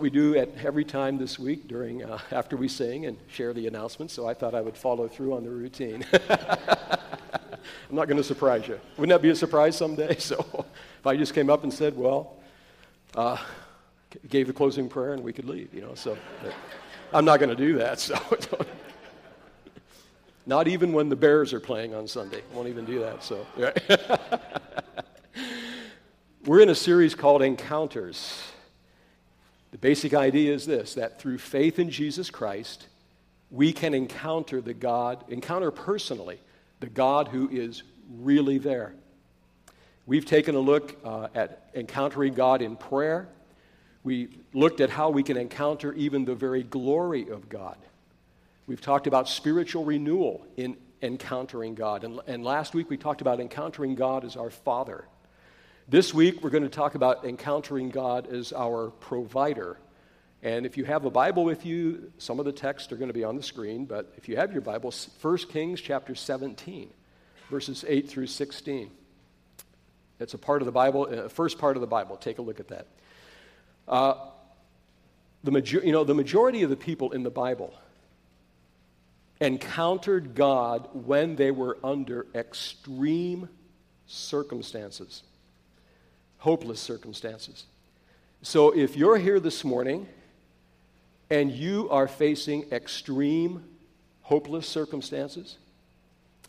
we do at every time this week during uh, after we sing and share the announcements so i thought i would follow through on the routine. I'm not going to surprise you. Wouldn't that be a surprise someday? So if i just came up and said well uh, gave the closing prayer and we could leave you know so i'm not going to do that so not even when the bears are playing on sunday. Won't even do that so we're in a series called encounters the basic idea is this that through faith in Jesus Christ, we can encounter the God, encounter personally the God who is really there. We've taken a look uh, at encountering God in prayer. We looked at how we can encounter even the very glory of God. We've talked about spiritual renewal in encountering God. And, and last week we talked about encountering God as our Father. This week, we're going to talk about encountering God as our provider. And if you have a Bible with you, some of the texts are going to be on the screen, but if you have your Bible, 1 Kings chapter 17, verses 8 through 16. It's a part of the Bible, uh, first part of the Bible. Take a look at that. Uh, the, major- you know, the majority of the people in the Bible encountered God when they were under extreme circumstances hopeless circumstances. So if you're here this morning and you are facing extreme, hopeless circumstances,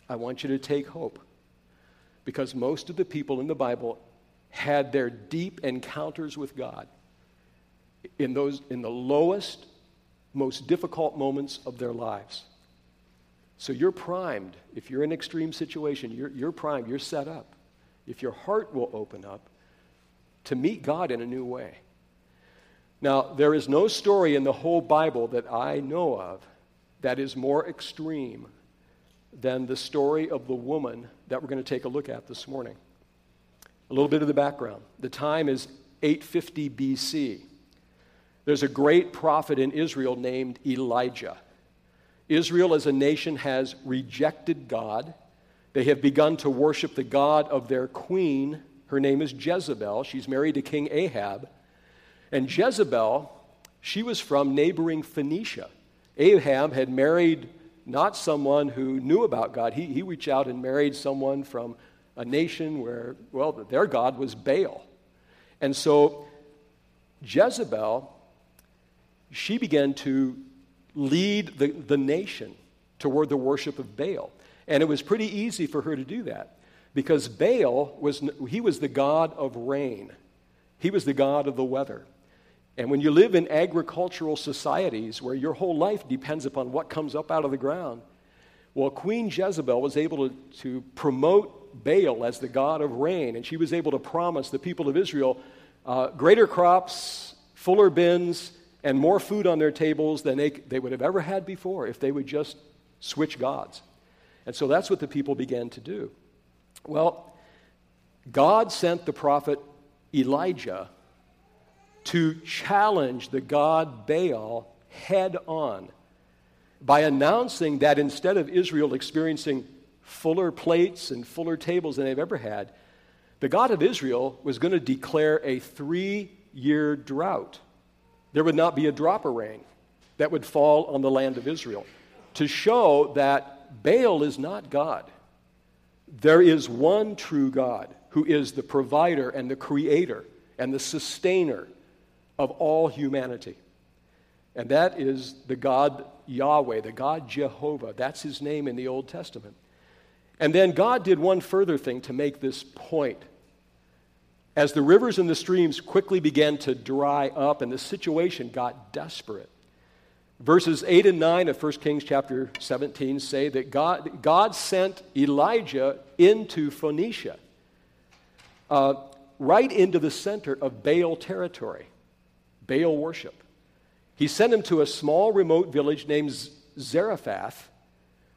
I want you to take hope. Because most of the people in the Bible had their deep encounters with God in, those, in the lowest, most difficult moments of their lives. So you're primed. If you're in an extreme situation, you're, you're primed, you're set up. If your heart will open up, to meet God in a new way. Now, there is no story in the whole Bible that I know of that is more extreme than the story of the woman that we're going to take a look at this morning. A little bit of the background. The time is 850 BC. There's a great prophet in Israel named Elijah. Israel as a nation has rejected God. They have begun to worship the God of their queen, her name is Jezebel. She's married to King Ahab. And Jezebel, she was from neighboring Phoenicia. Ahab had married not someone who knew about God, he, he reached out and married someone from a nation where, well, their God was Baal. And so Jezebel, she began to lead the, the nation toward the worship of Baal. And it was pretty easy for her to do that because Baal was he was the god of rain. He was the god of the weather. And when you live in agricultural societies where your whole life depends upon what comes up out of the ground, well, Queen Jezebel was able to, to promote Baal as the god of rain, and she was able to promise the people of Israel uh, greater crops, fuller bins, and more food on their tables than they, they would have ever had before if they would just switch gods. And so that's what the people began to do. Well, God sent the prophet Elijah to challenge the god Baal head on by announcing that instead of Israel experiencing fuller plates and fuller tables than they've ever had, the God of Israel was going to declare a three year drought. There would not be a drop of rain that would fall on the land of Israel to show that Baal is not God. There is one true God who is the provider and the creator and the sustainer of all humanity. And that is the God Yahweh, the God Jehovah. That's his name in the Old Testament. And then God did one further thing to make this point. As the rivers and the streams quickly began to dry up and the situation got desperate, Verses 8 and 9 of 1 Kings chapter 17 say that God, God sent Elijah into Phoenicia, uh, right into the center of Baal territory, Baal worship. He sent him to a small remote village named Zarephath,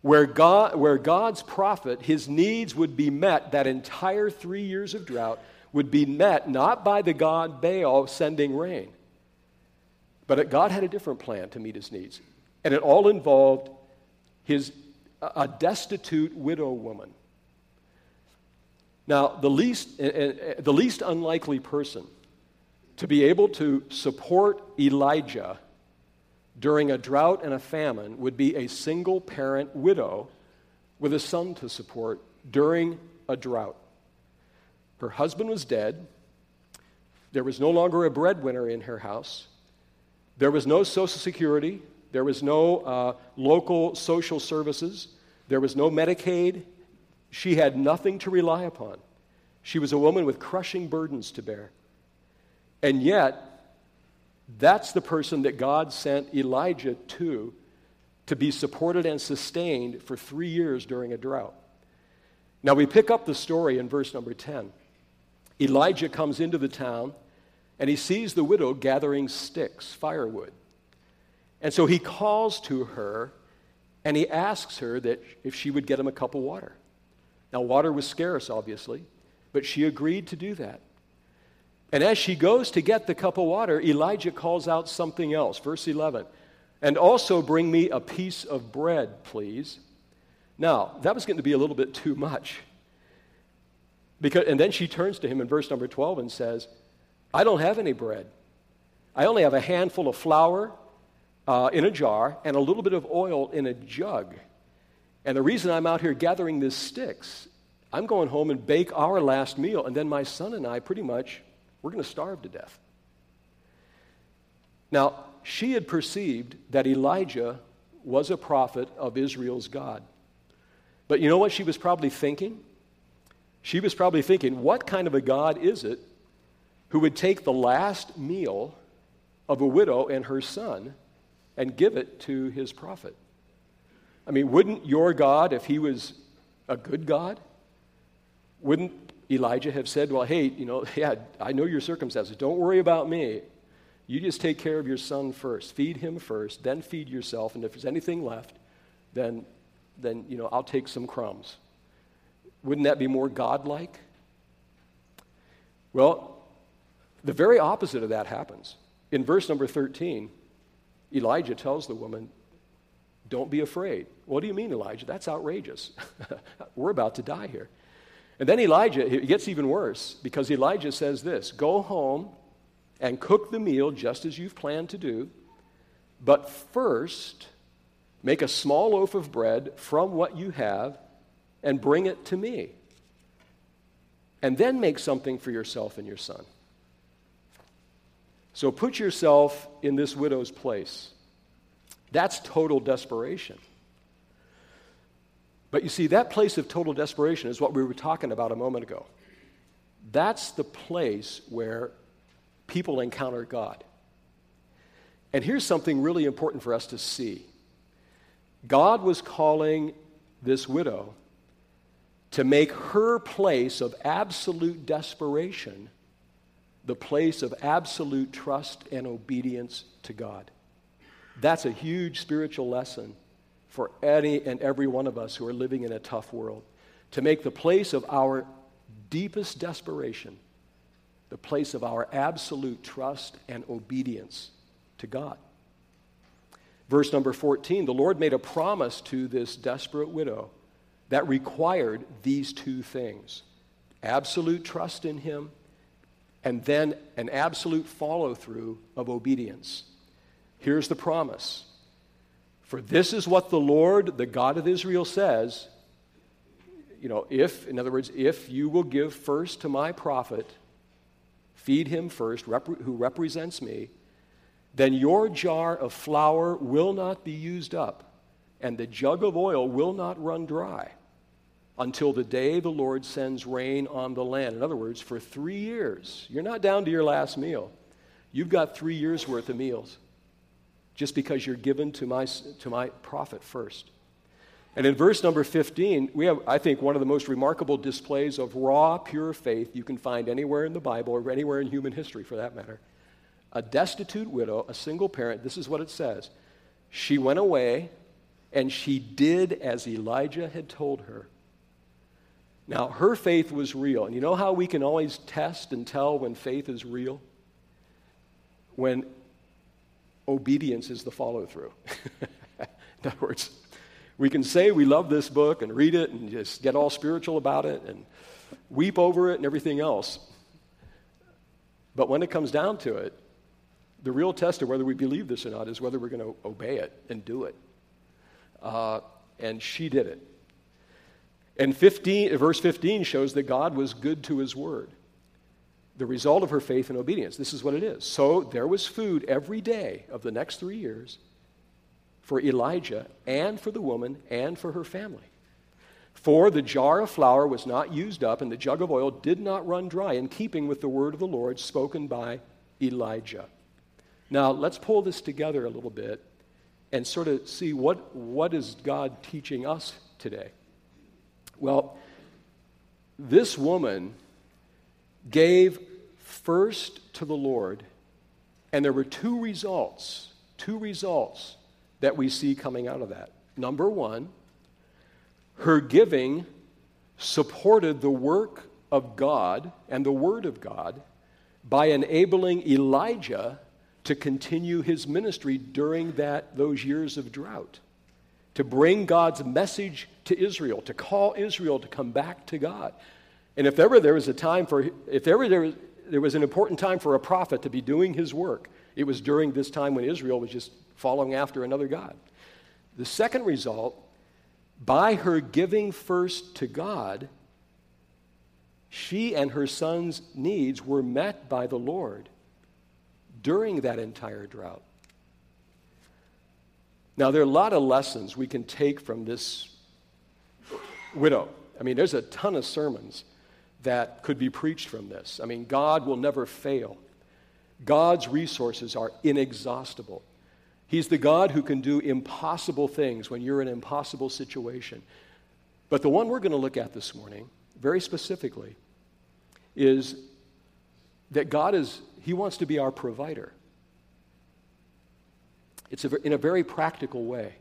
where, God, where God's prophet, his needs would be met, that entire three years of drought would be met not by the God Baal sending rain but God had a different plan to meet his needs. And it all involved his, a destitute widow woman. Now, the least, eh, eh, eh, the least unlikely person to be able to support Elijah during a drought and a famine would be a single parent widow with a son to support during a drought. Her husband was dead. There was no longer a breadwinner in her house. There was no Social Security. There was no uh, local social services. There was no Medicaid. She had nothing to rely upon. She was a woman with crushing burdens to bear. And yet, that's the person that God sent Elijah to to be supported and sustained for three years during a drought. Now, we pick up the story in verse number 10. Elijah comes into the town and he sees the widow gathering sticks, firewood. And so he calls to her and he asks her that if she would get him a cup of water. Now, water was scarce, obviously, but she agreed to do that. And as she goes to get the cup of water, Elijah calls out something else. Verse 11 And also bring me a piece of bread, please. Now, that was going to be a little bit too much. Because, and then she turns to him in verse number 12 and says, I don't have any bread. I only have a handful of flour uh, in a jar and a little bit of oil in a jug. And the reason I'm out here gathering these sticks, I'm going home and bake our last meal, and then my son and I pretty much, we're going to starve to death. Now, she had perceived that Elijah was a prophet of Israel's God. But you know what she was probably thinking? She was probably thinking, what kind of a God is it who would take the last meal of a widow and her son and give it to his prophet? I mean, wouldn't your God, if he was a good God, wouldn't Elijah have said, Well, hey, you know, yeah, I know your circumstances. Don't worry about me. You just take care of your son first. Feed him first, then feed yourself. And if there's anything left, then, then you know, I'll take some crumbs. Wouldn't that be more godlike? Well, the very opposite of that happens. In verse number 13, Elijah tells the woman, Don't be afraid. What do you mean, Elijah? That's outrageous. We're about to die here. And then Elijah, it gets even worse because Elijah says this Go home and cook the meal just as you've planned to do, but first make a small loaf of bread from what you have and bring it to me. And then make something for yourself and your son. So put yourself in this widow's place. That's total desperation. But you see, that place of total desperation is what we were talking about a moment ago. That's the place where people encounter God. And here's something really important for us to see God was calling this widow to make her place of absolute desperation the place of absolute trust and obedience to God. That's a huge spiritual lesson for any and every one of us who are living in a tough world. To make the place of our deepest desperation the place of our absolute trust and obedience to God. Verse number 14 the Lord made a promise to this desperate widow that required these two things absolute trust in Him, and then an absolute follow through of obedience. Here's the promise For this is what the Lord, the God of Israel, says. You know, if, in other words, if you will give first to my prophet, feed him first, rep- who represents me, then your jar of flour will not be used up, and the jug of oil will not run dry until the day the Lord sends rain on the land. In other words, for three years, you're not down to your last meal. You've got three years' worth of meals just because you're given to my, to my prophet first. And in verse number 15, we have, I think, one of the most remarkable displays of raw, pure faith you can find anywhere in the Bible or anywhere in human history for that matter. A destitute widow, a single parent, this is what it says. She went away and she did as Elijah had told her. Now, her faith was real. And you know how we can always test and tell when faith is real? When obedience is the follow through. In other words, we can say we love this book and read it and just get all spiritual about it and weep over it and everything else. But when it comes down to it, the real test of whether we believe this or not is whether we're going to obey it and do it. Uh, and she did it. And 15, verse 15 shows that God was good to his word. The result of her faith and obedience. This is what it is. So there was food every day of the next three years for Elijah and for the woman and for her family. For the jar of flour was not used up, and the jug of oil did not run dry, in keeping with the word of the Lord spoken by Elijah. Now, let's pull this together a little bit and sort of see what, what is God teaching us today. Well, this woman gave first to the Lord, and there were two results, two results that we see coming out of that. Number one, her giving supported the work of God and the Word of God by enabling Elijah to continue his ministry during that, those years of drought, to bring God's message to Israel, to call Israel to come back to God. And if ever there was a time for, if ever there was, there was an important time for a prophet to be doing his work, it was during this time when Israel was just following after another God. The second result by her giving first to God, she and her son's needs were met by the Lord during that entire drought. Now, there are a lot of lessons we can take from this widow. I mean, there's a ton of sermons that could be preached from this. I mean, God will never fail, God's resources are inexhaustible. He's the God who can do impossible things when you're in an impossible situation. But the one we're going to look at this morning, very specifically, is that God is, He wants to be our provider. It's a, in a very practical way.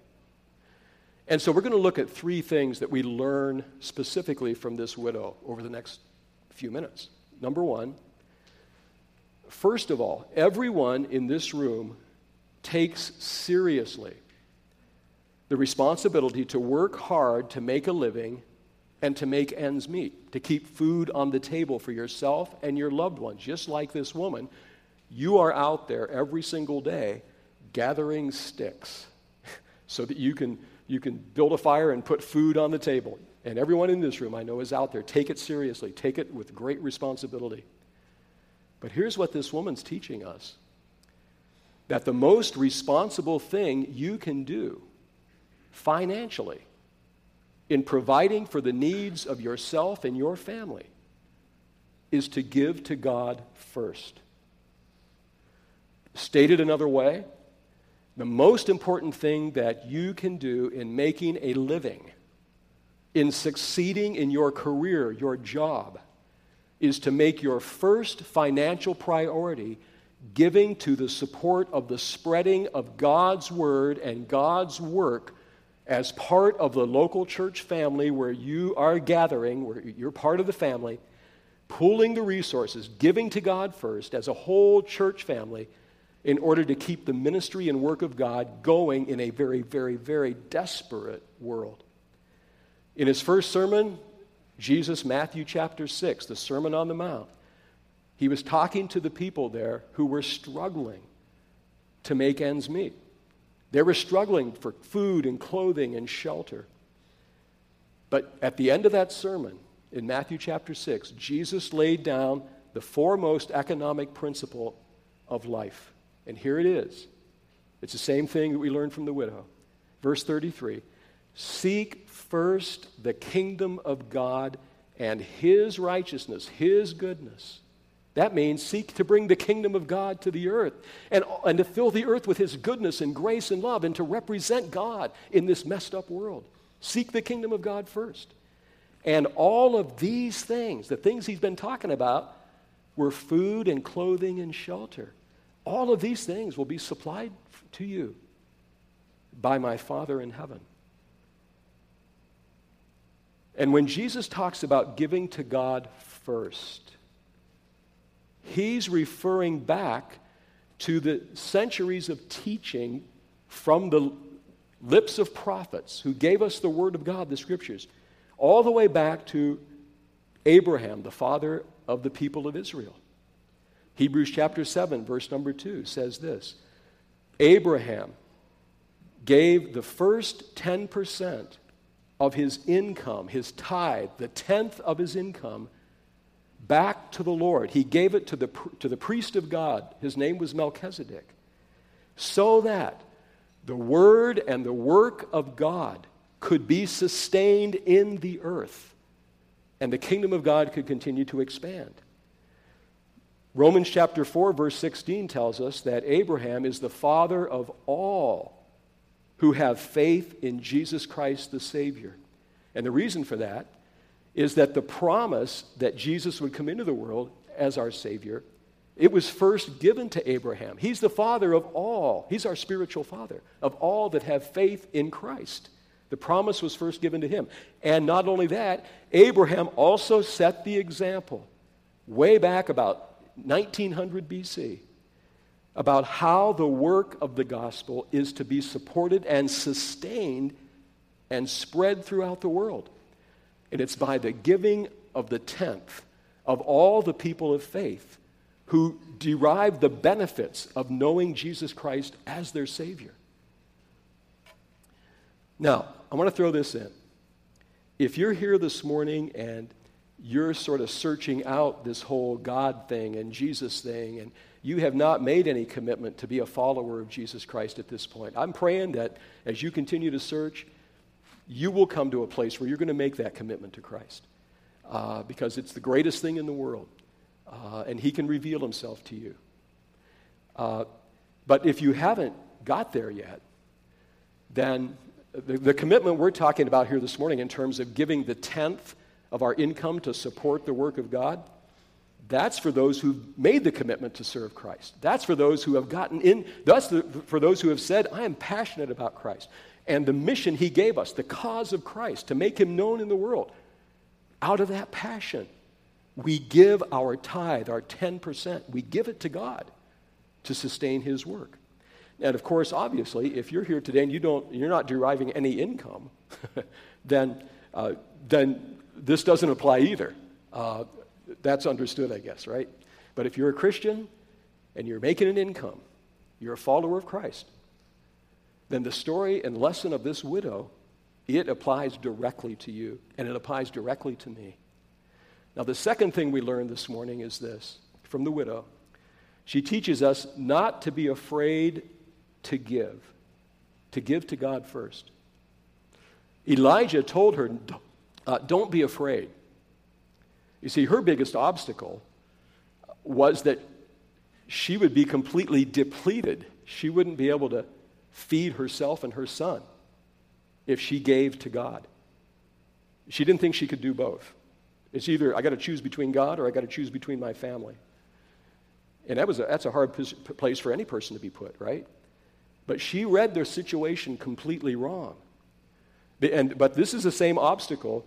And so we're going to look at three things that we learn specifically from this widow over the next few minutes. Number one, first of all, everyone in this room takes seriously the responsibility to work hard to make a living and to make ends meet, to keep food on the table for yourself and your loved ones. Just like this woman, you are out there every single day gathering sticks so that you can, you can build a fire and put food on the table. And everyone in this room I know is out there. Take it seriously, take it with great responsibility. But here's what this woman's teaching us that the most responsible thing you can do financially in providing for the needs of yourself and your family is to give to God first. Stated another way, the most important thing that you can do in making a living, in succeeding in your career, your job, is to make your first financial priority giving to the support of the spreading of God's word and God's work as part of the local church family where you are gathering, where you're part of the family, pooling the resources, giving to God first as a whole church family in order to keep the ministry and work of God going in a very, very, very desperate world. In his first sermon, Jesus, Matthew chapter 6, the Sermon on the Mount, he was talking to the people there who were struggling to make ends meet. They were struggling for food and clothing and shelter. But at the end of that sermon, in Matthew chapter 6, Jesus laid down the foremost economic principle of life. And here it is. It's the same thing that we learned from the widow. Verse 33 Seek first the kingdom of God and his righteousness, his goodness that means seek to bring the kingdom of God to the earth and, and to fill the earth with his goodness and grace and love and to represent God in this messed up world. Seek the kingdom of God first. And all of these things, the things he's been talking about, were food and clothing and shelter. All of these things will be supplied to you by my Father in heaven. And when Jesus talks about giving to God first, he's referring back to the centuries of teaching from the lips of prophets who gave us the Word of God, the Scriptures, all the way back to Abraham, the father of the people of Israel. Hebrews chapter 7, verse number 2 says this Abraham gave the first 10% of his income, his tithe, the tenth of his income, back to the Lord. He gave it to the, to the priest of God. His name was Melchizedek. So that the word and the work of God could be sustained in the earth and the kingdom of God could continue to expand. Romans chapter 4, verse 16 tells us that Abraham is the father of all who have faith in Jesus Christ the Savior. And the reason for that is that the promise that Jesus would come into the world as our Savior, it was first given to Abraham. He's the father of all, he's our spiritual father, of all that have faith in Christ. The promise was first given to him. And not only that, Abraham also set the example way back about 1900 BC about how the work of the gospel is to be supported and sustained and spread throughout the world. And it's by the giving of the tenth of all the people of faith who derive the benefits of knowing Jesus Christ as their Savior. Now, I want to throw this in. If you're here this morning and you're sort of searching out this whole God thing and Jesus thing and you have not made any commitment to be a follower of Jesus Christ at this point. I'm praying that as you continue to search, you will come to a place where you're going to make that commitment to Christ uh, because it's the greatest thing in the world, uh, and He can reveal Himself to you. Uh, but if you haven't got there yet, then the, the commitment we're talking about here this morning in terms of giving the tenth of our income to support the work of God that's for those who've made the commitment to serve Christ. That's for those who have gotten in. That's the, for those who have said, I am passionate about Christ. And the mission he gave us, the cause of Christ, to make him known in the world. Out of that passion, we give our tithe, our 10%, we give it to God to sustain his work. And of course, obviously, if you're here today and you don't, you're not deriving any income, then, uh, then this doesn't apply either. Uh, that's understood, I guess, right? But if you're a Christian and you're making an income, you're a follower of Christ, then the story and lesson of this widow, it applies directly to you, and it applies directly to me. Now, the second thing we learned this morning is this from the widow. She teaches us not to be afraid to give, to give to God first. Elijah told her, uh, Don't be afraid. You see, her biggest obstacle was that she would be completely depleted. She wouldn't be able to feed herself and her son if she gave to God. She didn't think she could do both. It's either I got to choose between God or I got to choose between my family. And that was a, that's a hard place for any person to be put, right? But she read their situation completely wrong. And, but this is the same obstacle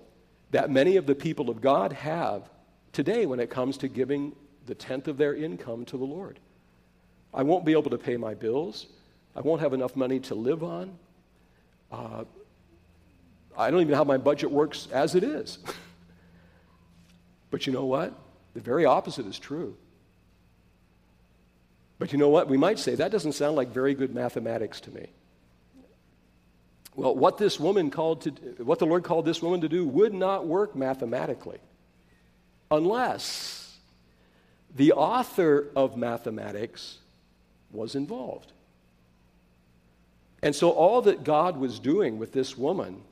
that many of the people of God have today when it comes to giving the tenth of their income to the Lord. I won't be able to pay my bills. I won't have enough money to live on. Uh, I don't even know how my budget works as it is. but you know what? The very opposite is true. But you know what? We might say that doesn't sound like very good mathematics to me. Well, what this woman called to, what the Lord called this woman to do would not work mathematically unless the author of mathematics was involved. And so, all that God was doing with this woman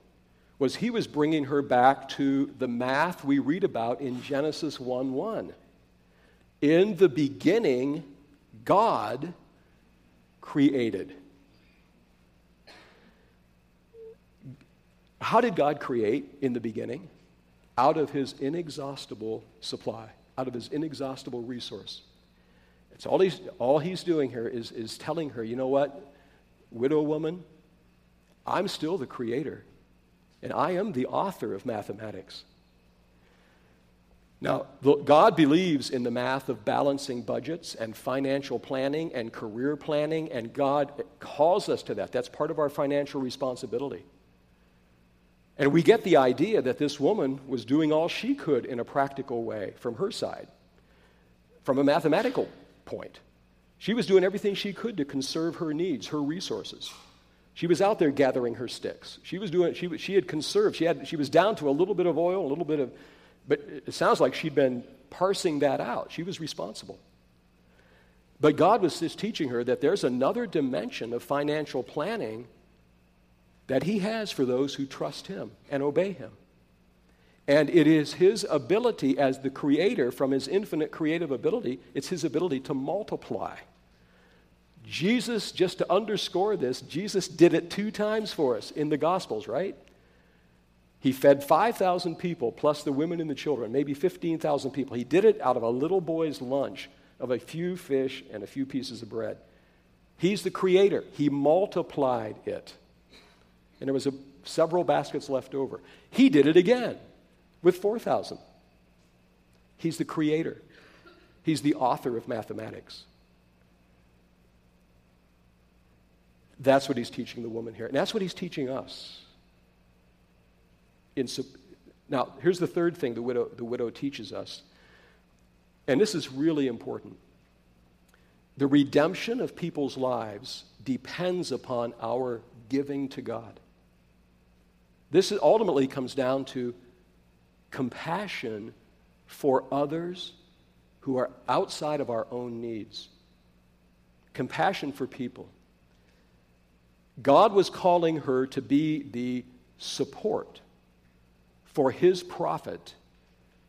was he was bringing her back to the math we read about in Genesis 1 1. In the beginning, God created. How did God create in the beginning? Out of his inexhaustible supply, out of his inexhaustible resource. It's all he's, all he's doing here is, is telling her, you know what, widow woman, I'm still the creator, and I am the author of mathematics. Now, God believes in the math of balancing budgets and financial planning and career planning, and God calls us to that. That's part of our financial responsibility. And we get the idea that this woman was doing all she could in a practical way from her side, from a mathematical point. She was doing everything she could to conserve her needs, her resources. She was out there gathering her sticks. She was doing, she, she had conserved. She, had, she was down to a little bit of oil, a little bit of, but it sounds like she'd been parsing that out. She was responsible. But God was just teaching her that there's another dimension of financial planning that He has for those who trust Him and obey Him. And it is His ability as the Creator, from His infinite creative ability, it's His ability to multiply. Jesus, just to underscore this, Jesus did it two times for us in the Gospels, right? He fed 5,000 people, plus the women and the children, maybe 15,000 people. He did it out of a little boy's lunch of a few fish and a few pieces of bread. He's the creator. He multiplied it. And there was a, several baskets left over. He did it again with 4,000. He's the creator. He's the author of mathematics. That's what he's teaching the woman here. And that's what he's teaching us. In, now, here's the third thing the widow, the widow teaches us. And this is really important. The redemption of people's lives depends upon our giving to God. This ultimately comes down to compassion for others who are outside of our own needs. Compassion for people. God was calling her to be the support for his prophet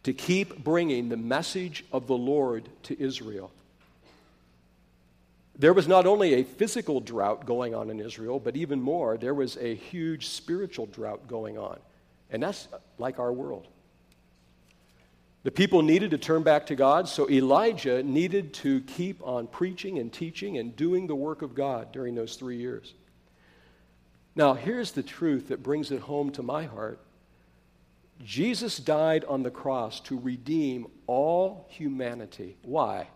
to keep bringing the message of the Lord to Israel. There was not only a physical drought going on in Israel, but even more, there was a huge spiritual drought going on. And that's like our world. The people needed to turn back to God, so Elijah needed to keep on preaching and teaching and doing the work of God during those three years. Now, here's the truth that brings it home to my heart Jesus died on the cross to redeem all humanity. Why?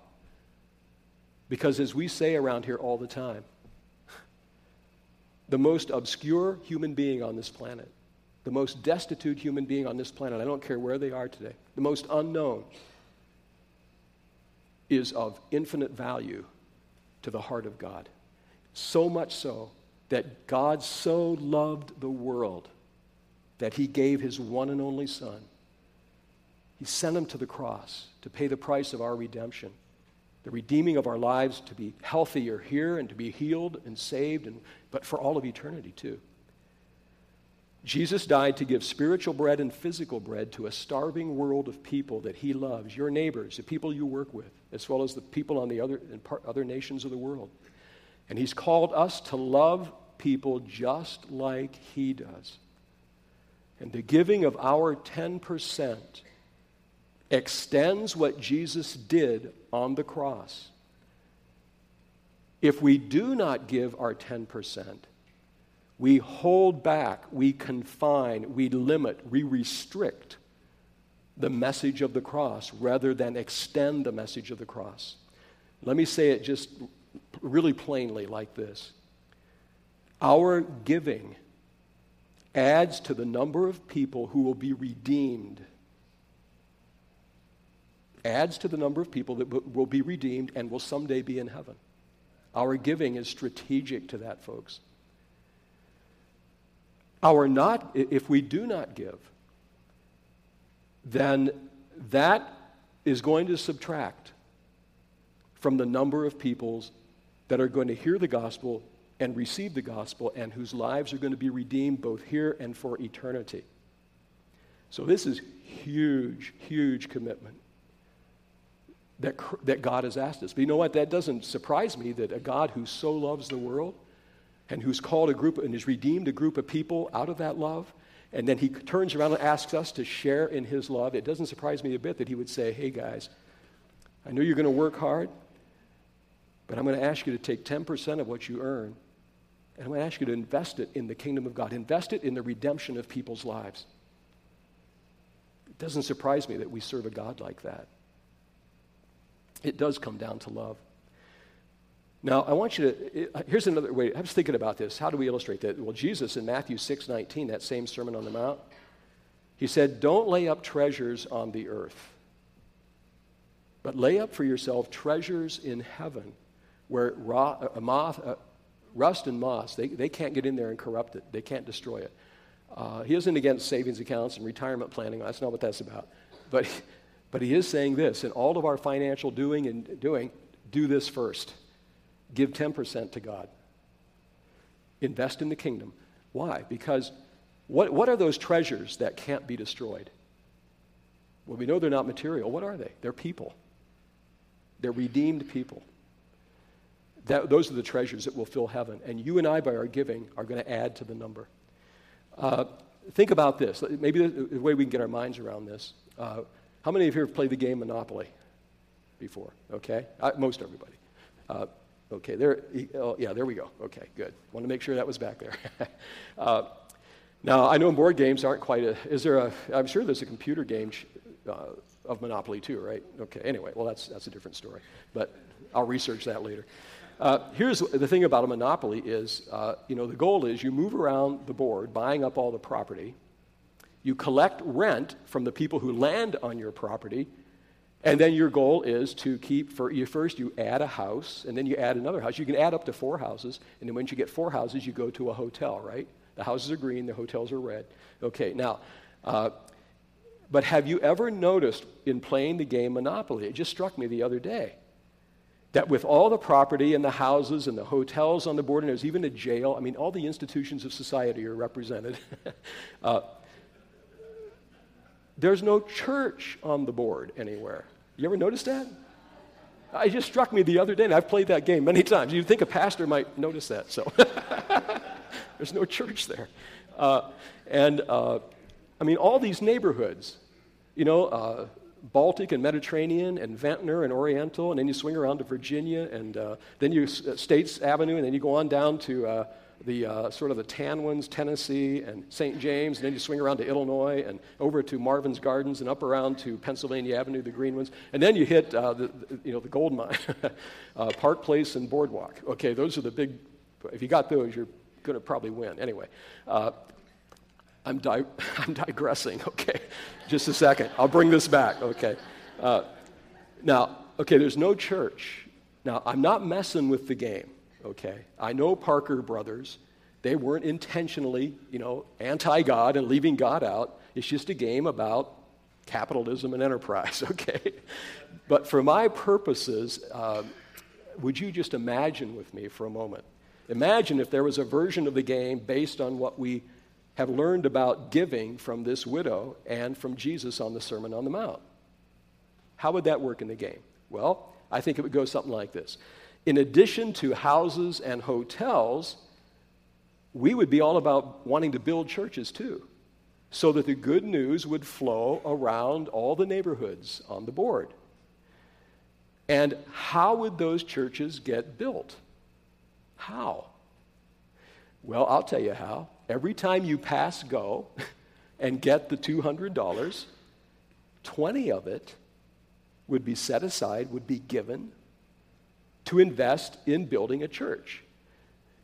Because, as we say around here all the time, the most obscure human being on this planet, the most destitute human being on this planet, I don't care where they are today, the most unknown, is of infinite value to the heart of God. So much so that God so loved the world that he gave his one and only Son. He sent him to the cross to pay the price of our redemption, the redeeming of our lives to be healthier here and to be healed and saved, and, but for all of eternity too. Jesus died to give spiritual bread and physical bread to a starving world of people that he loves, your neighbors, the people you work with, as well as the people on the other, part, other nations of the world. And he's called us to love people just like he does. And the giving of our 10% extends what Jesus did on the cross. If we do not give our 10%, we hold back, we confine, we limit, we restrict the message of the cross rather than extend the message of the cross. Let me say it just really plainly like this Our giving adds to the number of people who will be redeemed. Adds to the number of people that will be redeemed and will someday be in heaven. Our giving is strategic to that, folks. Our not, if we do not give, then that is going to subtract from the number of peoples that are going to hear the gospel and receive the gospel and whose lives are going to be redeemed both here and for eternity. So, this is huge, huge commitment that, that God has asked us. But you know what? That doesn't surprise me that a God who so loves the world and who's called a group and has redeemed a group of people out of that love, and then he turns around and asks us to share in his love, it doesn't surprise me a bit that he would say, Hey guys, I know you're going to work hard, but I'm going to ask you to take 10% of what you earn and I'm going to ask you to invest it in the kingdom of God, invest it in the redemption of people's lives. It doesn't surprise me that we serve a God like that. It does come down to love. Now, I want you to, here's another way. I was thinking about this. How do we illustrate that? Well, Jesus in Matthew 6 19, that same Sermon on the Mount, he said, Don't lay up treasures on the earth. But lay up for yourself treasures in heaven where raw, uh, moth, uh, rust and moss, they, they can't get in there and corrupt it. They can't destroy it. Uh, he isn't against savings accounts and retirement planning. That's not what that's about. But, but he is saying this in all of our financial doing and doing, do this first. Give 10% to God. Invest in the kingdom. Why? Because what, what are those treasures that can't be destroyed? Well, we know they're not material. What are they? They're people. They're redeemed people. That, those are the treasures that will fill heaven. And you and I, by our giving, are going to add to the number. Uh, think about this. Maybe the, the, way we can get our minds around this. Uh, how many of you have played the game Monopoly before? Okay? Uh, most everybody. Uh, okay, there, oh, yeah, there we go. Okay, good. Want to make sure that was back there. Uh, now, I know board games aren't quite a, is there a, I'm sure there's a computer game uh, of Monopoly too, right? Okay, anyway, well, that's, that's a different story. But I'll research that later. Uh, here's the thing about a monopoly is, uh, you know, the goal is you move around the board, buying up all the property. You collect rent from the people who land on your property, and then your goal is to keep for you first you add a house, and then you add another house. You can add up to four houses, and then once you get four houses, you go to a hotel, right? The houses are green, the hotels are red. Okay, now. Uh, but have you ever noticed in playing the game Monopoly? It just struck me the other day that with all the property and the houses and the hotels on the board, and there's even a jail, I mean, all the institutions of society are represented. uh, there's no church on the board anywhere. You ever notice that? It just struck me the other day, and I've played that game many times. You'd think a pastor might notice that, so there's no church there. Uh, and uh, I mean, all these neighborhoods, you know, uh, Baltic and Mediterranean and Ventnor and Oriental, and then you swing around to Virginia, and uh, then you uh, States Avenue, and then you go on down to uh, the uh, sort of the tan ones, Tennessee and St. James, and then you swing around to Illinois and over to Marvin's Gardens and up around to Pennsylvania Avenue, the green ones, and then you hit uh, the, the, you know the gold mine, uh, Park Place and Boardwalk. Okay, those are the big. If you got those, you're going to probably win. Anyway, I'm, di- I'm digressing, okay? Just a second. I'll bring this back, okay? Uh, now, okay, there's no church. Now, I'm not messing with the game, okay? I know Parker Brothers. They weren't intentionally, you know, anti God and leaving God out. It's just a game about capitalism and enterprise, okay? But for my purposes, uh, would you just imagine with me for a moment? Imagine if there was a version of the game based on what we have learned about giving from this widow and from Jesus on the Sermon on the Mount. How would that work in the game? Well, I think it would go something like this. In addition to houses and hotels, we would be all about wanting to build churches too, so that the good news would flow around all the neighborhoods on the board. And how would those churches get built? How? Well, I'll tell you how. Every time you pass go and get the $200, 20 of it would be set aside, would be given to invest in building a church.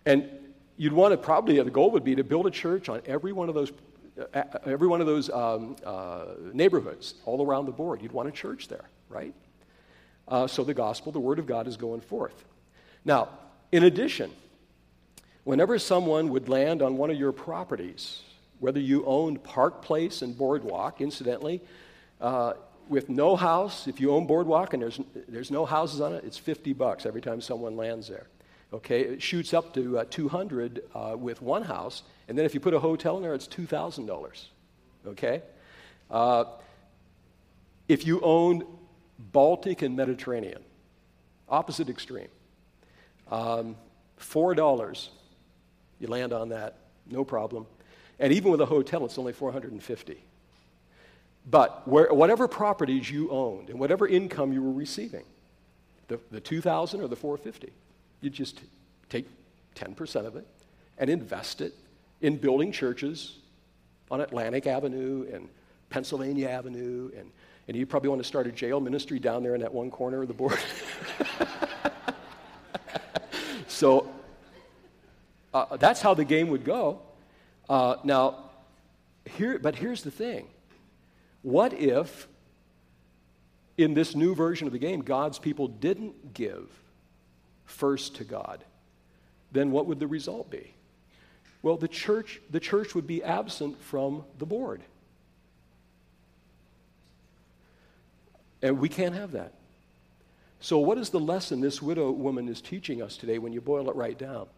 And you'd want to probably, the goal would be to build a church on every one of those, uh, every one of those um, uh, neighborhoods all around the board. You'd want a church there, right? Uh, so the gospel, the word of God is going forth. Now, in addition, Whenever someone would land on one of your properties, whether you owned Park Place and Boardwalk, incidentally, uh, with no house, if you own Boardwalk and there's, there's no houses on it, it's 50 bucks every time someone lands there. Okay, it shoots up to uh, 200 uh, with one house, and then if you put a hotel in there, it's $2,000. Okay? Uh, if you owned Baltic and Mediterranean, opposite extreme, um, $4 you land on that, no problem. And even with a hotel, it's only 450. But where, whatever properties you owned and whatever income you were receiving, the, the 2000 or the 450, you just take 10% of it and invest it in building churches on Atlantic Avenue and Pennsylvania Avenue. And, and you probably want to start a jail ministry down there in that one corner of the board. so uh, that's how the game would go. Uh, now, here, but here's the thing what if in this new version of the game, God's people didn't give first to God, then what would the result be? Well, the church, the church would be absent from the board. And we can't have that. So, what is the lesson this widow woman is teaching us today when you boil it right down?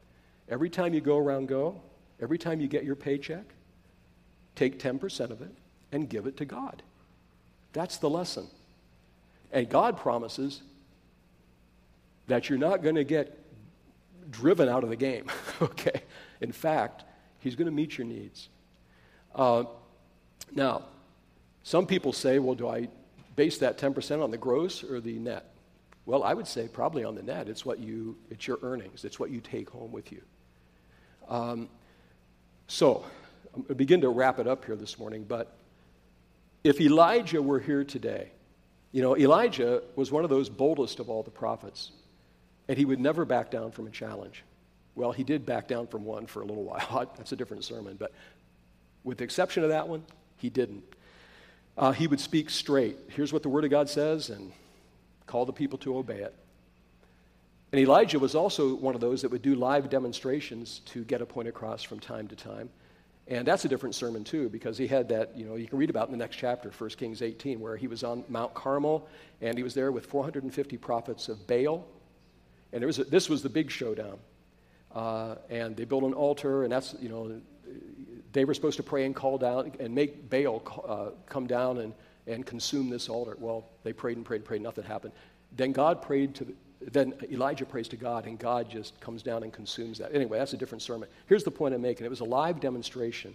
Every time you go around go, every time you get your paycheck, take 10% of it and give it to God. That's the lesson. And God promises that you're not going to get driven out of the game, okay? In fact, He's going to meet your needs. Uh, now, some people say, well, do I base that 10% on the gross or the net? Well, I would say probably on the net. It's what you, it's your earnings. It's what you take home with you. Um, so, I'm begin to wrap it up here this morning, but if Elijah were here today, you know, Elijah was one of those boldest of all the prophets, and he would never back down from a challenge. Well, he did back down from one for a little while. That's a different sermon, but with the exception of that one, he didn't. Uh, he would speak straight. Here's what the Word of God says, and call the people to obey it. And Elijah was also one of those that would do live demonstrations to get a point across from time to time. And that's a different sermon, too, because he had that, you know, you can read about in the next chapter, 1 Kings 18, where he was on Mount Carmel and he was there with 450 prophets of Baal. And was a, this was the big showdown. Uh, and they built an altar, and that's, you know, they were supposed to pray and call down and make Baal uh, come down and, and consume this altar. Well, they prayed and prayed and prayed, nothing happened. Then God prayed to, then Elijah prays to God, and God just comes down and consumes that. Anyway, that's a different sermon. Here's the point I'm making it was a live demonstration.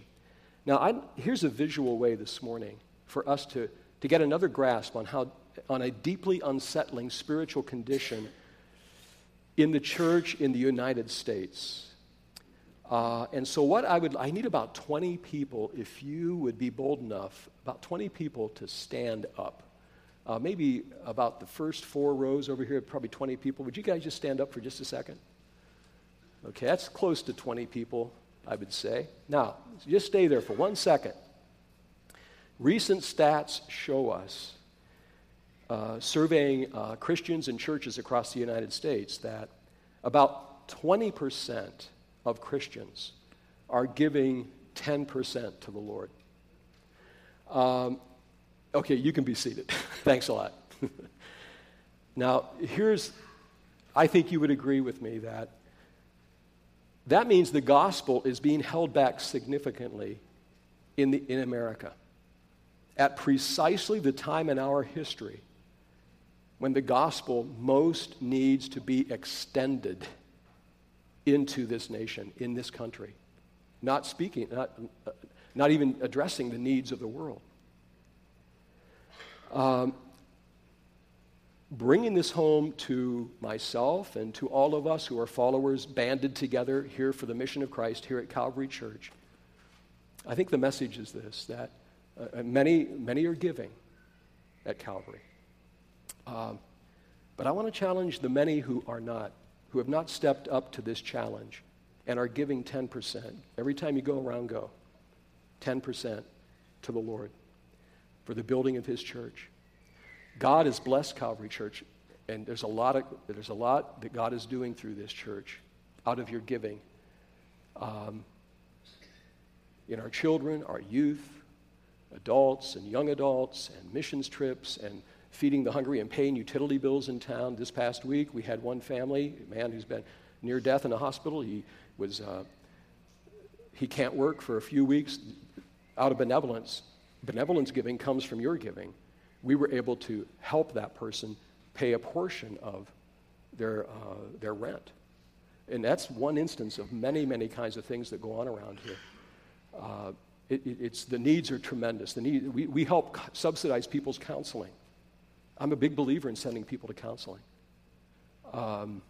Now, I'm, here's a visual way this morning for us to, to get another grasp on how, on a deeply unsettling spiritual condition in the church in the United States. Uh, and so, what I would, I need about 20 people, if you would be bold enough, about 20 people to stand up. Uh, maybe about the first four rows over here, probably 20 people. Would you guys just stand up for just a second? Okay, that's close to 20 people, I would say. Now, just stay there for one second. Recent stats show us, uh, surveying uh, Christians and churches across the United States, that about 20% of Christians are giving 10% to the Lord. Um, Okay, you can be seated. Thanks a lot. now, here's, I think you would agree with me that that means the gospel is being held back significantly in, the, in America at precisely the time in our history when the gospel most needs to be extended into this nation, in this country. Not speaking, not, uh, not even addressing the needs of the world. Um, bringing this home to myself and to all of us who are followers banded together here for the mission of Christ here at Calvary Church, I think the message is this that uh, many, many are giving at Calvary. Um, but I want to challenge the many who are not, who have not stepped up to this challenge and are giving 10%. Every time you go around, go 10% to the Lord for the building of his church. God has blessed Calvary Church, and there's a lot, of, there's a lot that God is doing through this church out of your giving. Um, in our children, our youth, adults and young adults, and missions trips, and feeding the hungry and paying utility bills in town. This past week, we had one family, a man who's been near death in a hospital. He was uh, he can't work for a few weeks out of benevolence benevolence giving comes from your giving, we were able to help that person pay a portion of their, uh, their rent. And that's one instance of many, many kinds of things that go on around here. Uh, it, it, it's, the needs are tremendous. The need, we, we help subsidize people's counseling. I'm a big believer in sending people to counseling. Um,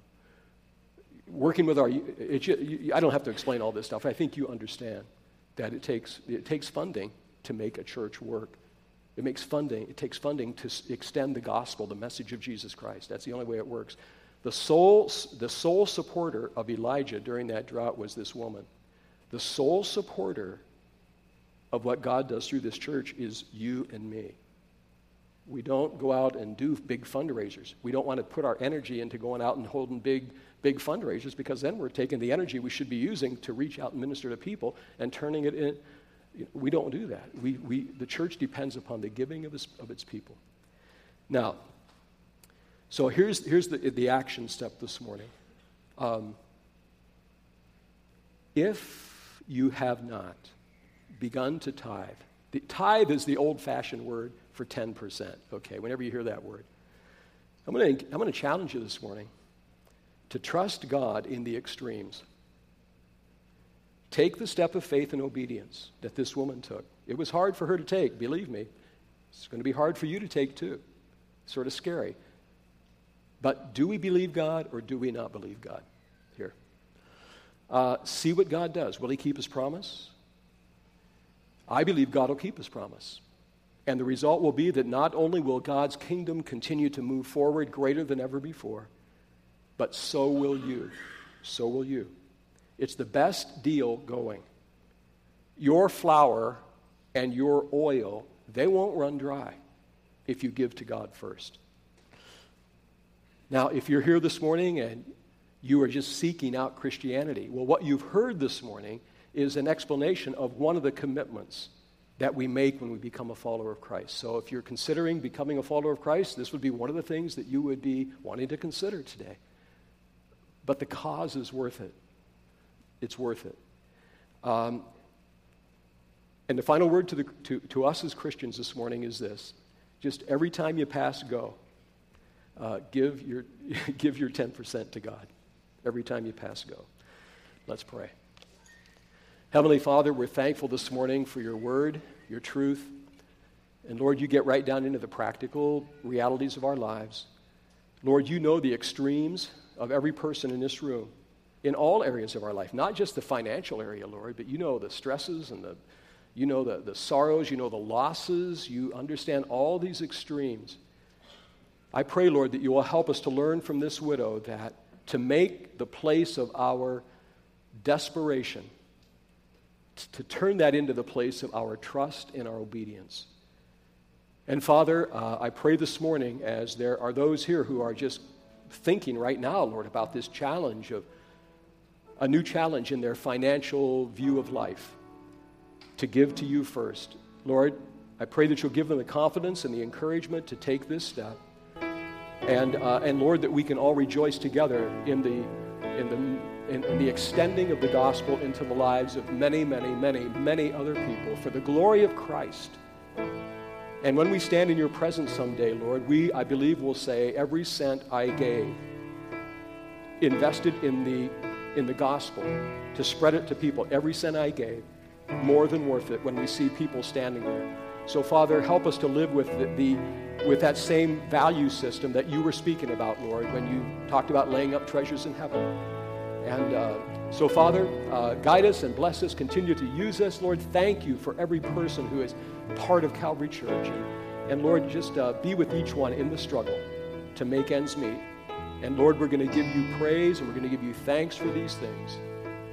working with our, it, I don't have to explain all this stuff. I think you understand that it takes, it takes funding to make a church work. It makes funding, it takes funding to extend the gospel, the message of Jesus Christ. That's the only way it works. The sole, the sole supporter of Elijah during that drought was this woman. The sole supporter of what God does through this church is you and me. We don't go out and do big fundraisers. We don't want to put our energy into going out and holding big, big fundraisers because then we're taking the energy we should be using to reach out and minister to people and turning it in. We don't do that. We, we, the church depends upon the giving of its, of its people. Now, so here's, here's the, the action step this morning. Um, if you have not begun to tithe, the tithe is the old fashioned word for 10%, okay, whenever you hear that word. I'm going to I'm going to challenge you this morning to trust God in the extremes. Take the step of faith and obedience that this woman took. It was hard for her to take, believe me. It's going to be hard for you to take too. Sort of scary. But do we believe God or do we not believe God? Here. Uh, see what God does. Will He keep His promise? I believe God will keep His promise. And the result will be that not only will God's kingdom continue to move forward greater than ever before, but so will you. So will you. It's the best deal going. Your flour and your oil, they won't run dry if you give to God first. Now, if you're here this morning and you are just seeking out Christianity, well, what you've heard this morning is an explanation of one of the commitments that we make when we become a follower of Christ. So if you're considering becoming a follower of Christ, this would be one of the things that you would be wanting to consider today. But the cause is worth it. It's worth it. Um, and the final word to, the, to, to us as Christians this morning is this just every time you pass go, uh, give, your, give your 10% to God. Every time you pass go. Let's pray. Heavenly Father, we're thankful this morning for your word, your truth. And Lord, you get right down into the practical realities of our lives. Lord, you know the extremes of every person in this room in all areas of our life, not just the financial area, Lord, but you know the stresses and the, you know the, the sorrows, you know the losses, you understand all these extremes. I pray, Lord, that you will help us to learn from this widow that to make the place of our desperation to turn that into the place of our trust and our obedience. And Father, uh, I pray this morning as there are those here who are just thinking right now, Lord, about this challenge of a new challenge in their financial view of life to give to you first. Lord, I pray that you'll give them the confidence and the encouragement to take this step. And, uh, and Lord, that we can all rejoice together in the, in the in, in, the extending of the gospel into the lives of many, many, many, many other people for the glory of Christ. And when we stand in your presence someday, Lord, we, I believe, will say, every cent I gave, invested in the, in the gospel, to spread it to people, every cent I gave, more than worth it when we see people standing there. So, Father, help us to live with the, the with that same value system that you were speaking about, Lord, when you talked about laying up treasures in heaven. And uh, so, Father, uh, guide us and bless us. Continue to use us. Lord, thank you for every person who is part of Calvary Church. And, and Lord, just uh, be with each one in the struggle to make ends meet. And Lord, we're going to give you praise and we're going to give you thanks for these things.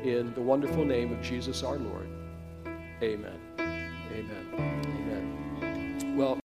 In the wonderful name of Jesus our Lord. Amen. Amen. Amen. Well,